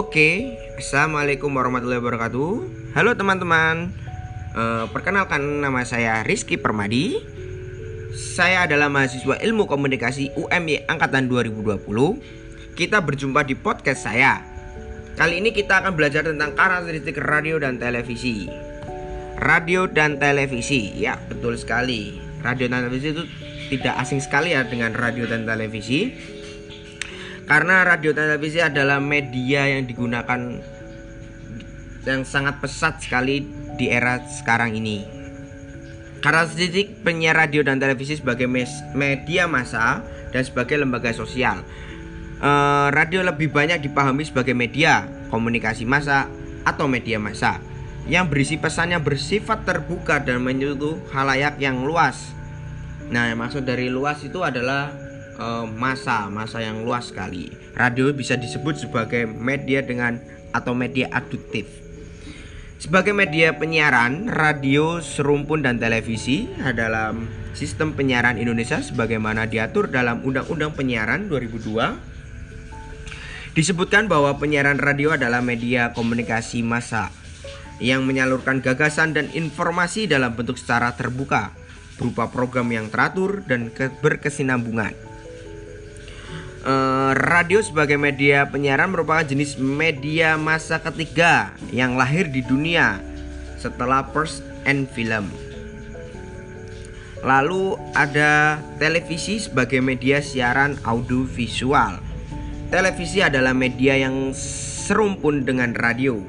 Oke, assalamualaikum warahmatullahi wabarakatuh. Halo teman-teman, Eh, perkenalkan nama saya Rizky Permadi. Saya adalah mahasiswa Ilmu Komunikasi UMY angkatan 2020. Kita berjumpa di podcast saya. Kali ini kita akan belajar tentang karakteristik radio dan televisi. Radio dan televisi, ya betul sekali. Radio dan televisi itu tidak asing sekali ya dengan radio dan televisi karena radio televisi adalah media yang digunakan yang sangat pesat sekali di era sekarang ini. Karakteristik penyiar radio dan televisi sebagai media massa dan sebagai lembaga sosial. Eh, radio lebih banyak dipahami sebagai media komunikasi massa atau media massa yang berisi pesan yang bersifat terbuka dan menyentuh halayak yang luas. Nah, maksud dari luas itu adalah eh, masa, masa yang luas sekali. Radio bisa disebut sebagai media dengan atau media aduktif. Sebagai media penyiaran, radio, serumpun, dan televisi adalah sistem penyiaran Indonesia sebagaimana diatur dalam Undang-Undang Penyiaran 2002 disebutkan bahwa penyiaran radio adalah media komunikasi massa yang menyalurkan gagasan dan informasi dalam bentuk secara terbuka berupa program yang teratur dan ke- berkesinambungan. Eh, radio sebagai media penyiaran merupakan jenis media masa ketiga yang lahir di dunia setelah pers and film. Lalu ada televisi sebagai media siaran audiovisual. Televisi adalah media yang serumpun dengan radio.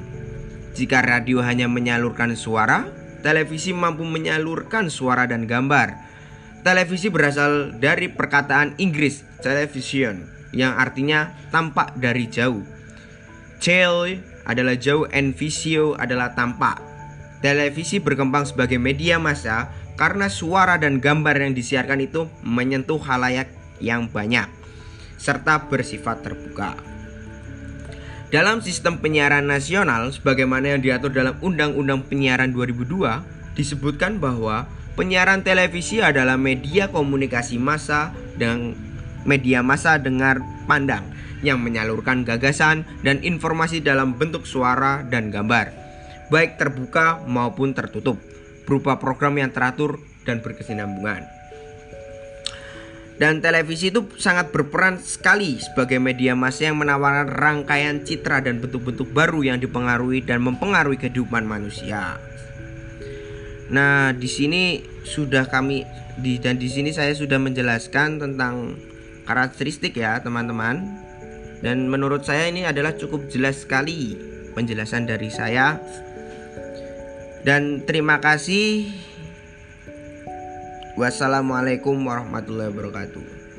Jika radio hanya menyalurkan suara, televisi mampu menyalurkan suara dan gambar. Televisi berasal dari perkataan Inggris television yang artinya tampak dari jauh. Cel adalah jauh and visio adalah tampak. Televisi berkembang sebagai media massa karena suara dan gambar yang disiarkan itu menyentuh halayak yang banyak serta bersifat terbuka. Dalam sistem penyiaran nasional sebagaimana yang diatur dalam Undang-Undang Penyiaran 2002 disebutkan bahwa penyiaran televisi adalah media komunikasi massa dan media massa dengar pandang yang menyalurkan gagasan dan informasi dalam bentuk suara dan gambar, baik terbuka maupun tertutup, berupa program yang teratur dan berkesinambungan. Dan televisi itu sangat berperan sekali sebagai media massa yang menawarkan rangkaian citra dan bentuk-bentuk baru yang dipengaruhi dan mempengaruhi kehidupan manusia. Nah, di sini sudah kami di dan di sini saya sudah menjelaskan tentang karakteristik ya, teman-teman. Dan menurut saya ini adalah cukup jelas sekali penjelasan dari saya. Dan terima kasih. Wassalamualaikum warahmatullahi wabarakatuh.